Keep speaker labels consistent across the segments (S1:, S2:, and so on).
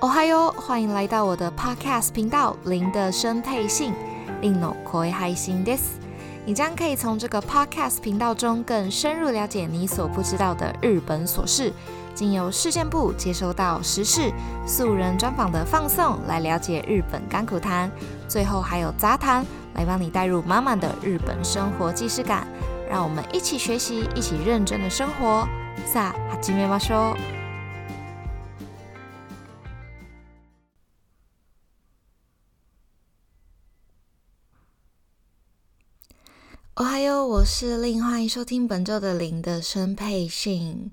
S1: 哦嗨哟，欢迎来到我的 Podcast 频道林的生配信，林の声配信です。你将可以从这个 Podcast 频道中更深入了解你所不知道的日本琐事，经由事件部接收到时事素人专访的放送，来了解日本甘苦谈，最后还有杂谈来帮你带入满满的日本生活既视感。让我们一起学习，一起认真的生活。さあ、始めましょう。 哦嗨哟，我是令，欢迎收听本周的林的生配信。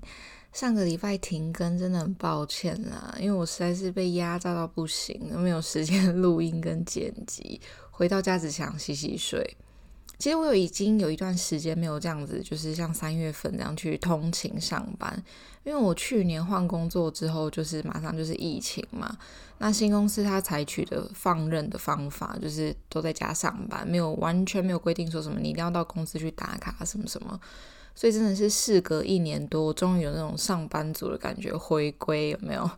S1: 上个礼拜停更，真的很抱歉啦，因为我实在是被压榨到不行，没有时间 录音跟剪辑，回到家只想洗洗睡。其实我有已经有一段时间没有这样子，就是像三月份这样去通勤上班，因为我去年换工作之后，就是马上就是疫情嘛。那新公司它采取的放任的方法，就是都在家上班，没有完全没有规定说什么你一定要到公司去打卡什么什么。所以真的是事隔一年多，终于有那种上班族的感觉回归，有没有？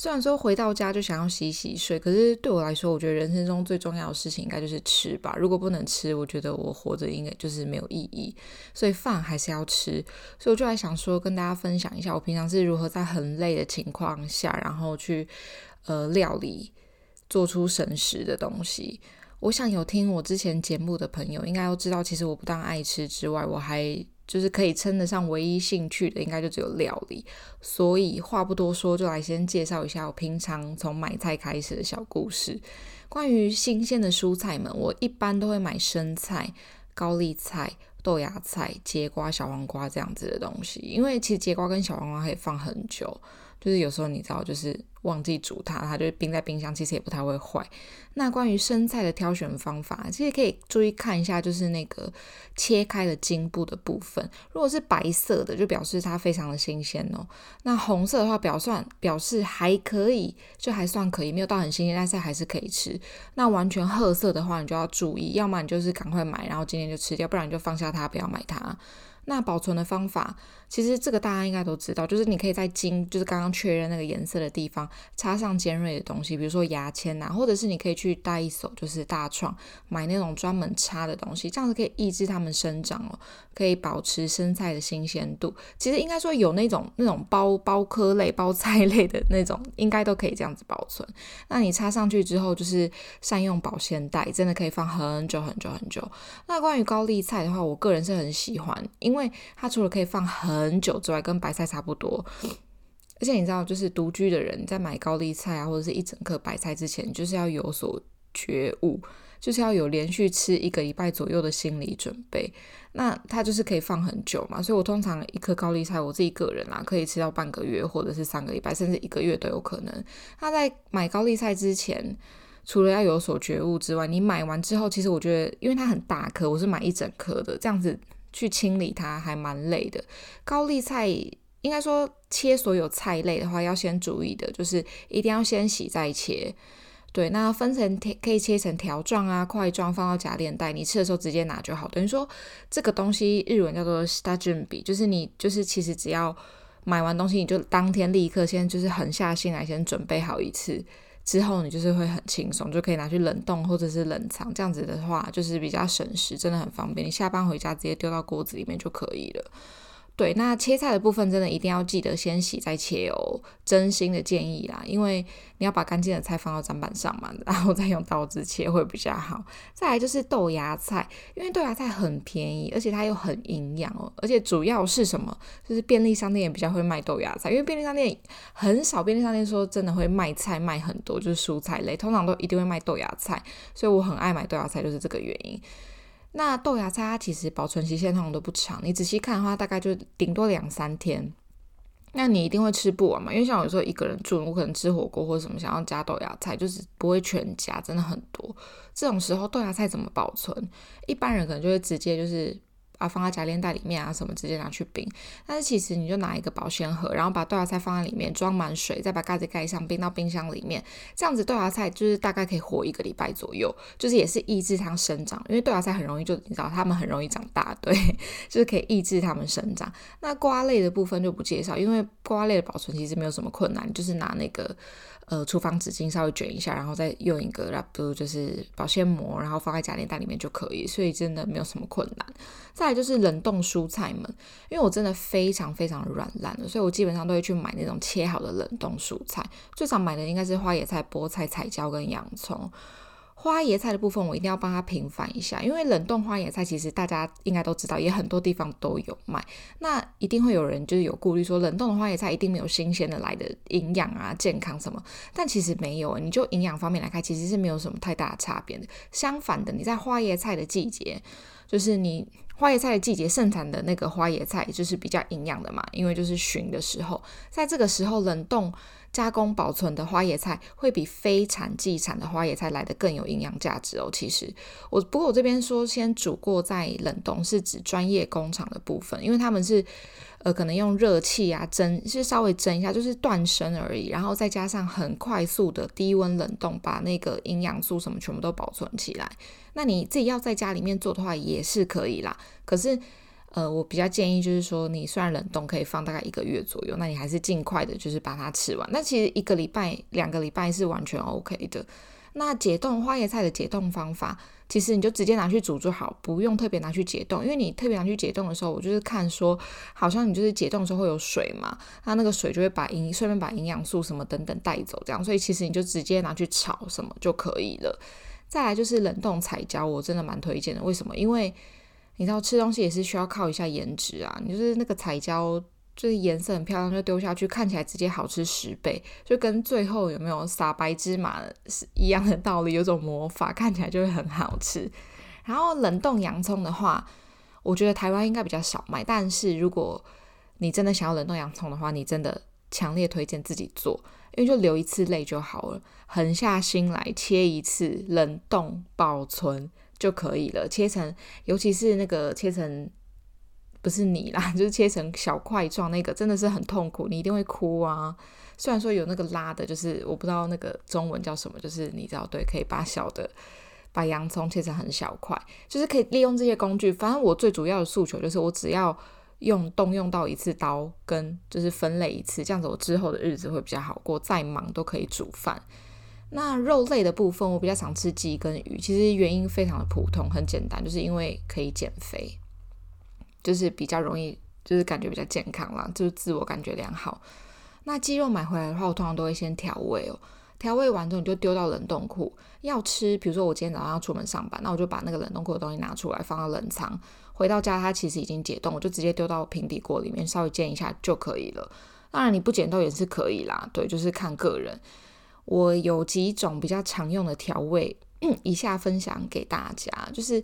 S1: 虽然说回到家就想要洗洗睡，可是对我来说，我觉得人生中最重要的事情应该就是吃吧。如果不能吃，我觉得我活着应该就是没有意义。所以饭还是要吃，所以我就来想说，跟大家分享一下我平常是如何在很累的情况下，然后去呃料理做出省时的东西。我想有听我之前节目的朋友应该都知道，其实我不但爱吃之外，我还。就是可以称得上唯一兴趣的，应该就只有料理。所以话不多说，就来先介绍一下我平常从买菜开始的小故事。关于新鲜的蔬菜们，我一般都会买生菜、高丽菜、豆芽菜、节瓜、小黄瓜这样子的东西，因为其实节瓜跟小黄瓜可以放很久。就是有时候你知道，就是忘记煮它，它就冰在冰箱，其实也不太会坏。那关于生菜的挑选方法，其实可以注意看一下，就是那个切开的茎部的部分，如果是白色的，就表示它非常的新鲜哦。那红色的话，表算表示还可以，就还算可以，没有到很新鲜，但是还是可以吃。那完全褐色的话，你就要注意，要么你就是赶快买，然后今天就吃掉，不然你就放下它，不要买它。那保存的方法，其实这个大家应该都知道，就是你可以在茎，就是刚刚确认那个颜色的地方插上尖锐的东西，比如说牙签呐、啊，或者是你可以去带一手，就是大创买那种专门插的东西，这样子可以抑制它们生长哦，可以保持生菜的新鲜度。其实应该说有那种那种包包科类、包菜类的那种，应该都可以这样子保存。那你插上去之后，就是善用保鲜袋，真的可以放很久很久很久。那关于高丽菜的话，我个人是很喜欢。因为它除了可以放很很久之外，跟白菜差不多，而且你知道，就是独居的人在买高丽菜啊，或者是一整颗白菜之前，就是要有所觉悟，就是要有连续吃一个礼拜左右的心理准备。那它就是可以放很久嘛，所以我通常一颗高丽菜，我自己个人啦，可以吃到半个月，或者是三个礼拜，甚至一个月都有可能。那在买高丽菜之前，除了要有所觉悟之外，你买完之后，其实我觉得，因为它很大颗，我是买一整颗的，这样子。去清理它还蛮累的。高丽菜应该说切所有菜类的话，要先注意的就是一定要先洗再切。对，那分成可以切成条状啊、块状，放到夹链袋，你吃的时候直接拿就好。等于说这个东西日文叫做下准备，就是你就是其实只要买完东西，你就当天立刻先就是狠下心来先准备好一次。之后你就是会很轻松，就可以拿去冷冻或者是冷藏，这样子的话就是比较省时，真的很方便。你下班回家直接丢到锅子里面就可以了。对，那切菜的部分真的一定要记得先洗再切哦，真心的建议啦，因为你要把干净的菜放到砧板上嘛，然后再用刀子切会比较好。再来就是豆芽菜，因为豆芽菜很便宜，而且它又很营养哦，而且主要是什么？就是便利商店也比较会卖豆芽菜，因为便利商店很少，便利商店说真的会卖菜卖很多，就是蔬菜类，通常都一定会卖豆芽菜，所以我很爱买豆芽菜，就是这个原因。那豆芽菜它其实保存期限通常都不长，你仔细看的话，大概就顶多两三天。那你一定会吃不完嘛？因为像有时候一个人住，我可能吃火锅或者什么，想要加豆芽菜，就是不会全加，真的很多。这种时候豆芽菜怎么保存？一般人可能就会直接就是啊放在夹链袋里面啊什么，直接拿去冰。但是其实你就拿一个保鲜盒，然后把豆芽菜放在里面，装满水，再把盖子盖上，冰到冰箱里面。这样子豆芽菜就是大概可以活一个礼拜左右，就是也是抑制它生长，因为豆芽菜很容易就你知道它们很容易长大，对，就是可以抑制它们生长。那瓜类的部分就不介绍，因为瓜类的保存其实没有什么困难，就是拿那个。呃，厨房纸巾稍微卷一下，然后再用一个 wrap，就是保鲜膜，然后放在夹链袋里面就可以，所以真的没有什么困难。再就是冷冻蔬菜们，因为我真的非常非常软烂的，所以我基本上都会去买那种切好的冷冻蔬菜，最常买的应该是花椰菜、菠菜、彩椒跟洋葱。花椰菜的部分，我一定要帮它平反一下，因为冷冻花椰菜其实大家应该都知道，也很多地方都有卖。那一定会有人就是有顾虑说，冷冻的花椰菜一定没有新鲜的来的营养啊、健康什么。但其实没有，你就营养方面来看，其实是没有什么太大的差别的。相反的，你在花椰菜的季节，就是你花椰菜的季节盛产的那个花椰菜，就是比较营养的嘛，因为就是旬的时候，在这个时候冷冻。加工保存的花椰菜会比非产季产的花椰菜来得更有营养价值哦。其实我不过我这边说先煮过再冷冻，是指专业工厂的部分，因为他们是呃可能用热气啊蒸，是稍微蒸一下，就是断生而已，然后再加上很快速的低温冷冻，把那个营养素什么全部都保存起来。那你自己要在家里面做的话也是可以啦，可是。呃，我比较建议就是说，你虽然冷冻可以放大概一个月左右，那你还是尽快的，就是把它吃完。那其实一个礼拜、两个礼拜是完全 OK 的。那解冻花椰菜的解冻方法，其实你就直接拿去煮就好，不用特别拿去解冻。因为你特别拿去解冻的时候，我就是看说，好像你就是解冻的时候会有水嘛，它那个水就会把营顺便把营养素什么等等带走，这样。所以其实你就直接拿去炒什么就可以了。再来就是冷冻彩椒，我真的蛮推荐的。为什么？因为你知道吃东西也是需要靠一下颜值啊！你就是那个彩椒，就是颜色很漂亮，就丢下去，看起来直接好吃十倍，就跟最后有没有撒白芝麻是一样的道理，有种魔法，看起来就会很好吃。然后冷冻洋葱的话，我觉得台湾应该比较少卖，但是如果你真的想要冷冻洋葱的话，你真的强烈推荐自己做，因为就流一次泪就好了，狠下心来切一次，冷冻保存。就可以了，切成，尤其是那个切成，不是你啦，就是切成小块状，那个真的是很痛苦，你一定会哭啊。虽然说有那个拉的，就是我不知道那个中文叫什么，就是你知道对，可以把小的把洋葱切成很小块，就是可以利用这些工具。反正我最主要的诉求就是，我只要用动用到一次刀跟就是分类一次，这样子我之后的日子会比较好过，再忙都可以煮饭。那肉类的部分，我比较常吃鸡跟鱼，其实原因非常的普通，很简单，就是因为可以减肥，就是比较容易，就是感觉比较健康啦，就是自我感觉良好。那鸡肉买回来的话，我通常都会先调味哦，调味完之后你就丢到冷冻库。要吃，比如说我今天早上要出门上班，那我就把那个冷冻库的东西拿出来放到冷藏，回到家它其实已经解冻，我就直接丢到平底锅里面稍微煎一下就可以了。当然你不解冻也是可以啦，对，就是看个人。我有几种比较常用的调味，以下分享给大家。就是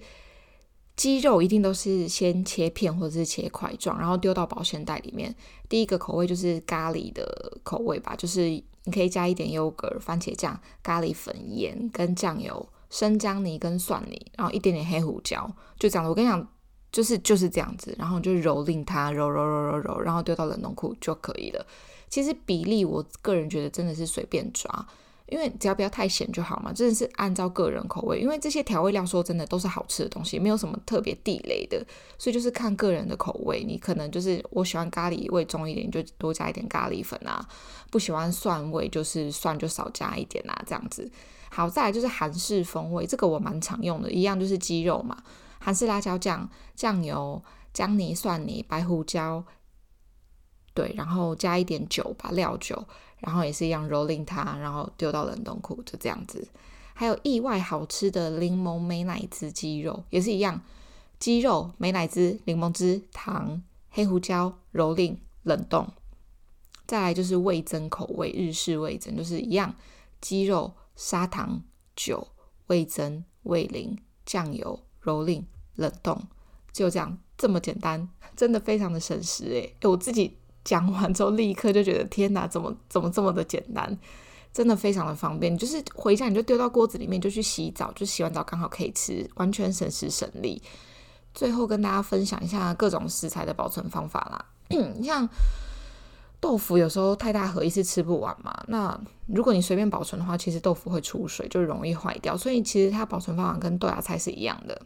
S1: 鸡肉一定都是先切片或者是切块状，然后丢到保鲜袋里面。第一个口味就是咖喱的口味吧，就是你可以加一点优格、番茄酱、咖喱粉、盐跟酱油、生姜泥跟蒜泥，然后一点点黑胡椒，就这样。我跟你讲，就是就是这样子，然后就蹂躏它，揉揉揉揉揉，然后丢到冷冻库就可以了。其实比例，我个人觉得真的是随便抓，因为只要不要太咸就好嘛，真的是按照个人口味。因为这些调味料说真的都是好吃的东西，没有什么特别地雷的，所以就是看个人的口味。你可能就是我喜欢咖喱味重一点，就多加一点咖喱粉啊；不喜欢蒜味，就是蒜就少加一点啊，这样子。好，再来就是韩式风味，这个我蛮常用的，一样就是鸡肉嘛，韩式辣椒酱、酱油、姜泥、蒜泥、白胡椒。对，然后加一点酒吧，料酒，然后也是一样蹂躏它，然后丢到冷冻库，就这样子。还有意外好吃的柠檬美乃滋鸡肉，也是一样，鸡肉、美乃滋、柠檬汁、糖、黑胡椒，蹂躏冷冻。再来就是味噌口味，日式味增就是一样，鸡肉、砂糖、酒、味增、味淋、酱油，蹂躏冷冻，就这样，这么简单，真的非常的省时诶，我自己。讲完之后，立刻就觉得天哪，怎么怎么这么的简单？真的非常的方便。就是回家你就丢到锅子里面，就去洗澡，就洗完澡刚好可以吃，完全省时省力。最后跟大家分享一下各种食材的保存方法啦。像豆腐有时候太大盒一次吃不完嘛，那如果你随便保存的话，其实豆腐会出水，就容易坏掉。所以其实它保存方法跟豆芽菜是一样的，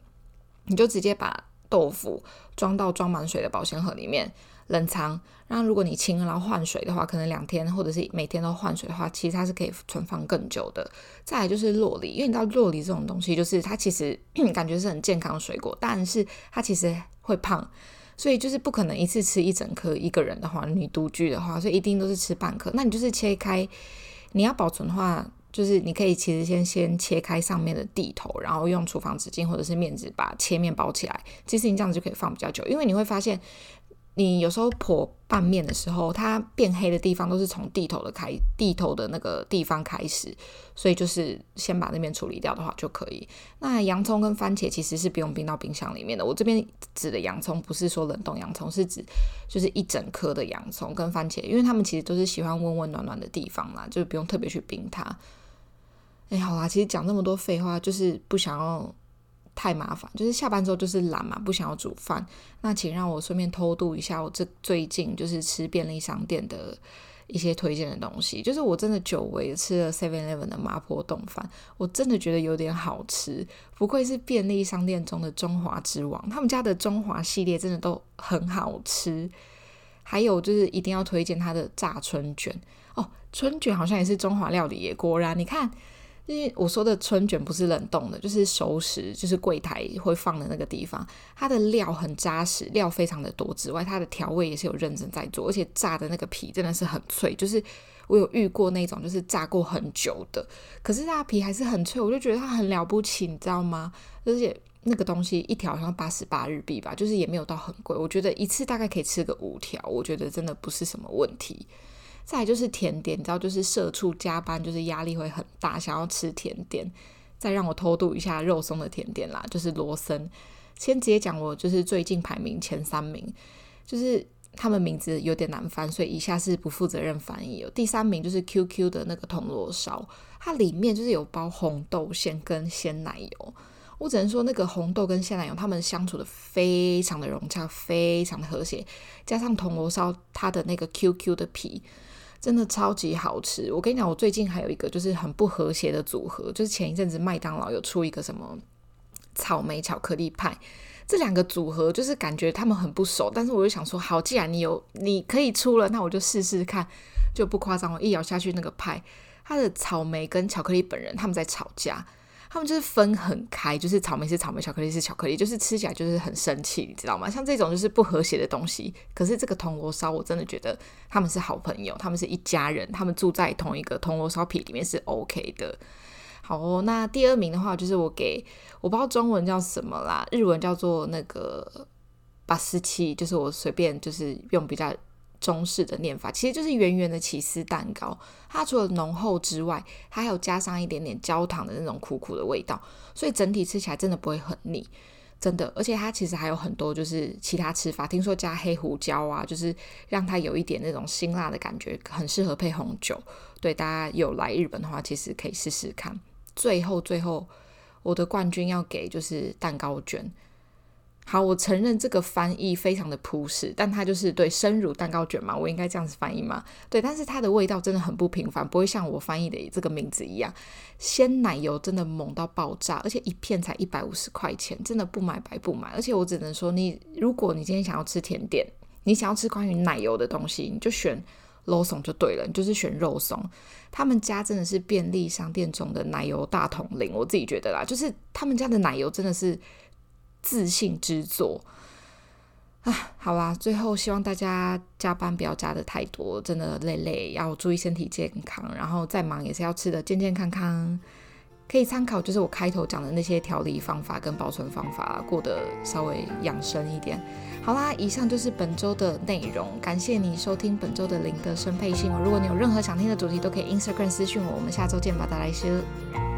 S1: 你就直接把豆腐装到装满水的保鲜盒里面。冷藏，那如果你清然后换水的话，可能两天或者是每天都换水的话，其实它是可以存放更久的。再来就是洛梨，因为你知道洛梨这种东西，就是它其实 感觉是很健康的水果，但是它其实会胖，所以就是不可能一次吃一整颗。一个人的话，你独居的话，所以一定都是吃半颗。那你就是切开，你要保存的话，就是你可以其实先先切开上面的地头，然后用厨房纸巾或者是面纸把切面包起来。其实你这样子就可以放比较久，因为你会发现。你有时候破拌面的时候，它变黑的地方都是从地头的开地头的那个地方开始，所以就是先把那边处理掉的话就可以。那洋葱跟番茄其实是不用冰到冰箱里面的。我这边指的洋葱不是说冷冻洋葱，是指就是一整颗的洋葱跟番茄，因为他们其实都是喜欢温温暖暖的地方啦，就不用特别去冰它。哎，好啦，其实讲那么多废话，就是不想要。太麻烦，就是下班之后就是懒嘛，不想要煮饭。那请让我顺便偷渡一下，我这最近就是吃便利商店的一些推荐的东西。就是我真的久违吃了 Seven Eleven 的麻婆冻饭，我真的觉得有点好吃。不愧是便利商店中的中华之王，他们家的中华系列真的都很好吃。还有就是一定要推荐它的炸春卷哦，春卷好像也是中华料理耶。果然，你看。因为我说的春卷不是冷冻的，就是熟食，就是柜台会放的那个地方。它的料很扎实，料非常的多之外，它的调味也是有认真在做，而且炸的那个皮真的是很脆。就是我有遇过那种，就是炸过很久的，可是它皮还是很脆，我就觉得它很了不起，你知道吗？而且那个东西一条好像八十八日币吧，就是也没有到很贵。我觉得一次大概可以吃个五条，我觉得真的不是什么问题。再就是甜点，你知道，就是社畜加班，就是压力会很大，想要吃甜点。再让我偷渡一下肉松的甜点啦，就是罗森。先直接讲我就是最近排名前三名，就是他们名字有点难翻，所以以下是不负责任翻译哦。第三名就是 QQ 的那个铜锣烧，它里面就是有包红豆馅跟鲜奶油。我只能说那个红豆跟鲜奶油，他们相处的非常的融洽，非常的和谐。加上铜锣烧，它的那个 QQ 的皮。真的超级好吃！我跟你讲，我最近还有一个就是很不和谐的组合，就是前一阵子麦当劳有出一个什么草莓巧克力派，这两个组合就是感觉他们很不熟，但是我就想说，好，既然你有你可以出了，那我就试试看，就不夸张，我一咬下去那个派，它的草莓跟巧克力本人他们在吵架。他们就是分很开，就是草莓是草莓，巧克力是巧克力，就是吃起来就是很生气，你知道吗？像这种就是不和谐的东西。可是这个铜锣烧，我真的觉得他们是好朋友，他们是一家人，他们住在同一个铜锣烧皮里面是 OK 的。好哦，那第二名的话就是我给，我不知道中文叫什么啦，日文叫做那个巴斯奇，就是我随便就是用比较。中式的念法其实就是圆圆的起司蛋糕，它除了浓厚之外，它还有加上一点点焦糖的那种苦苦的味道，所以整体吃起来真的不会很腻，真的。而且它其实还有很多就是其他吃法，听说加黑胡椒啊，就是让它有一点那种辛辣的感觉，很适合配红酒。对，大家有来日本的话，其实可以试试看。最后，最后我的冠军要给就是蛋糕卷。好，我承认这个翻译非常的朴实，但它就是对生乳蛋糕卷嘛，我应该这样子翻译吗？对，但是它的味道真的很不平凡，不会像我翻译的这个名字一样，鲜奶油真的猛到爆炸，而且一片才一百五十块钱，真的不买白不买。而且我只能说你，如果你今天想要吃甜点，你想要吃关于奶油的东西，你就选肉松就对了，你就是选肉松。他们家真的是便利商店中的奶油大统领，我自己觉得啦，就是他们家的奶油真的是。自信之作啊！好啦，最后希望大家加班不要加得太多，真的累累，要注意身体健康。然后再忙也是要吃得健健康康。可以参考就是我开头讲的那些调理方法跟保存方法，过得稍微养生一点。好啦，以上就是本周的内容，感谢你收听本周的林德生配信哦。如果你有任何想听的主题，都可以 Instagram 私讯我。我们下周见吧，大家来